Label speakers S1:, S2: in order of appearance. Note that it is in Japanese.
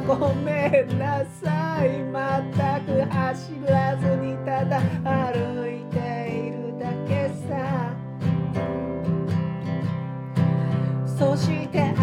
S1: ごめんなさい。全く走らずにただ歩いているだけさ。そして